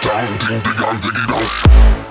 down, ding, ding, dong, diggy, dong.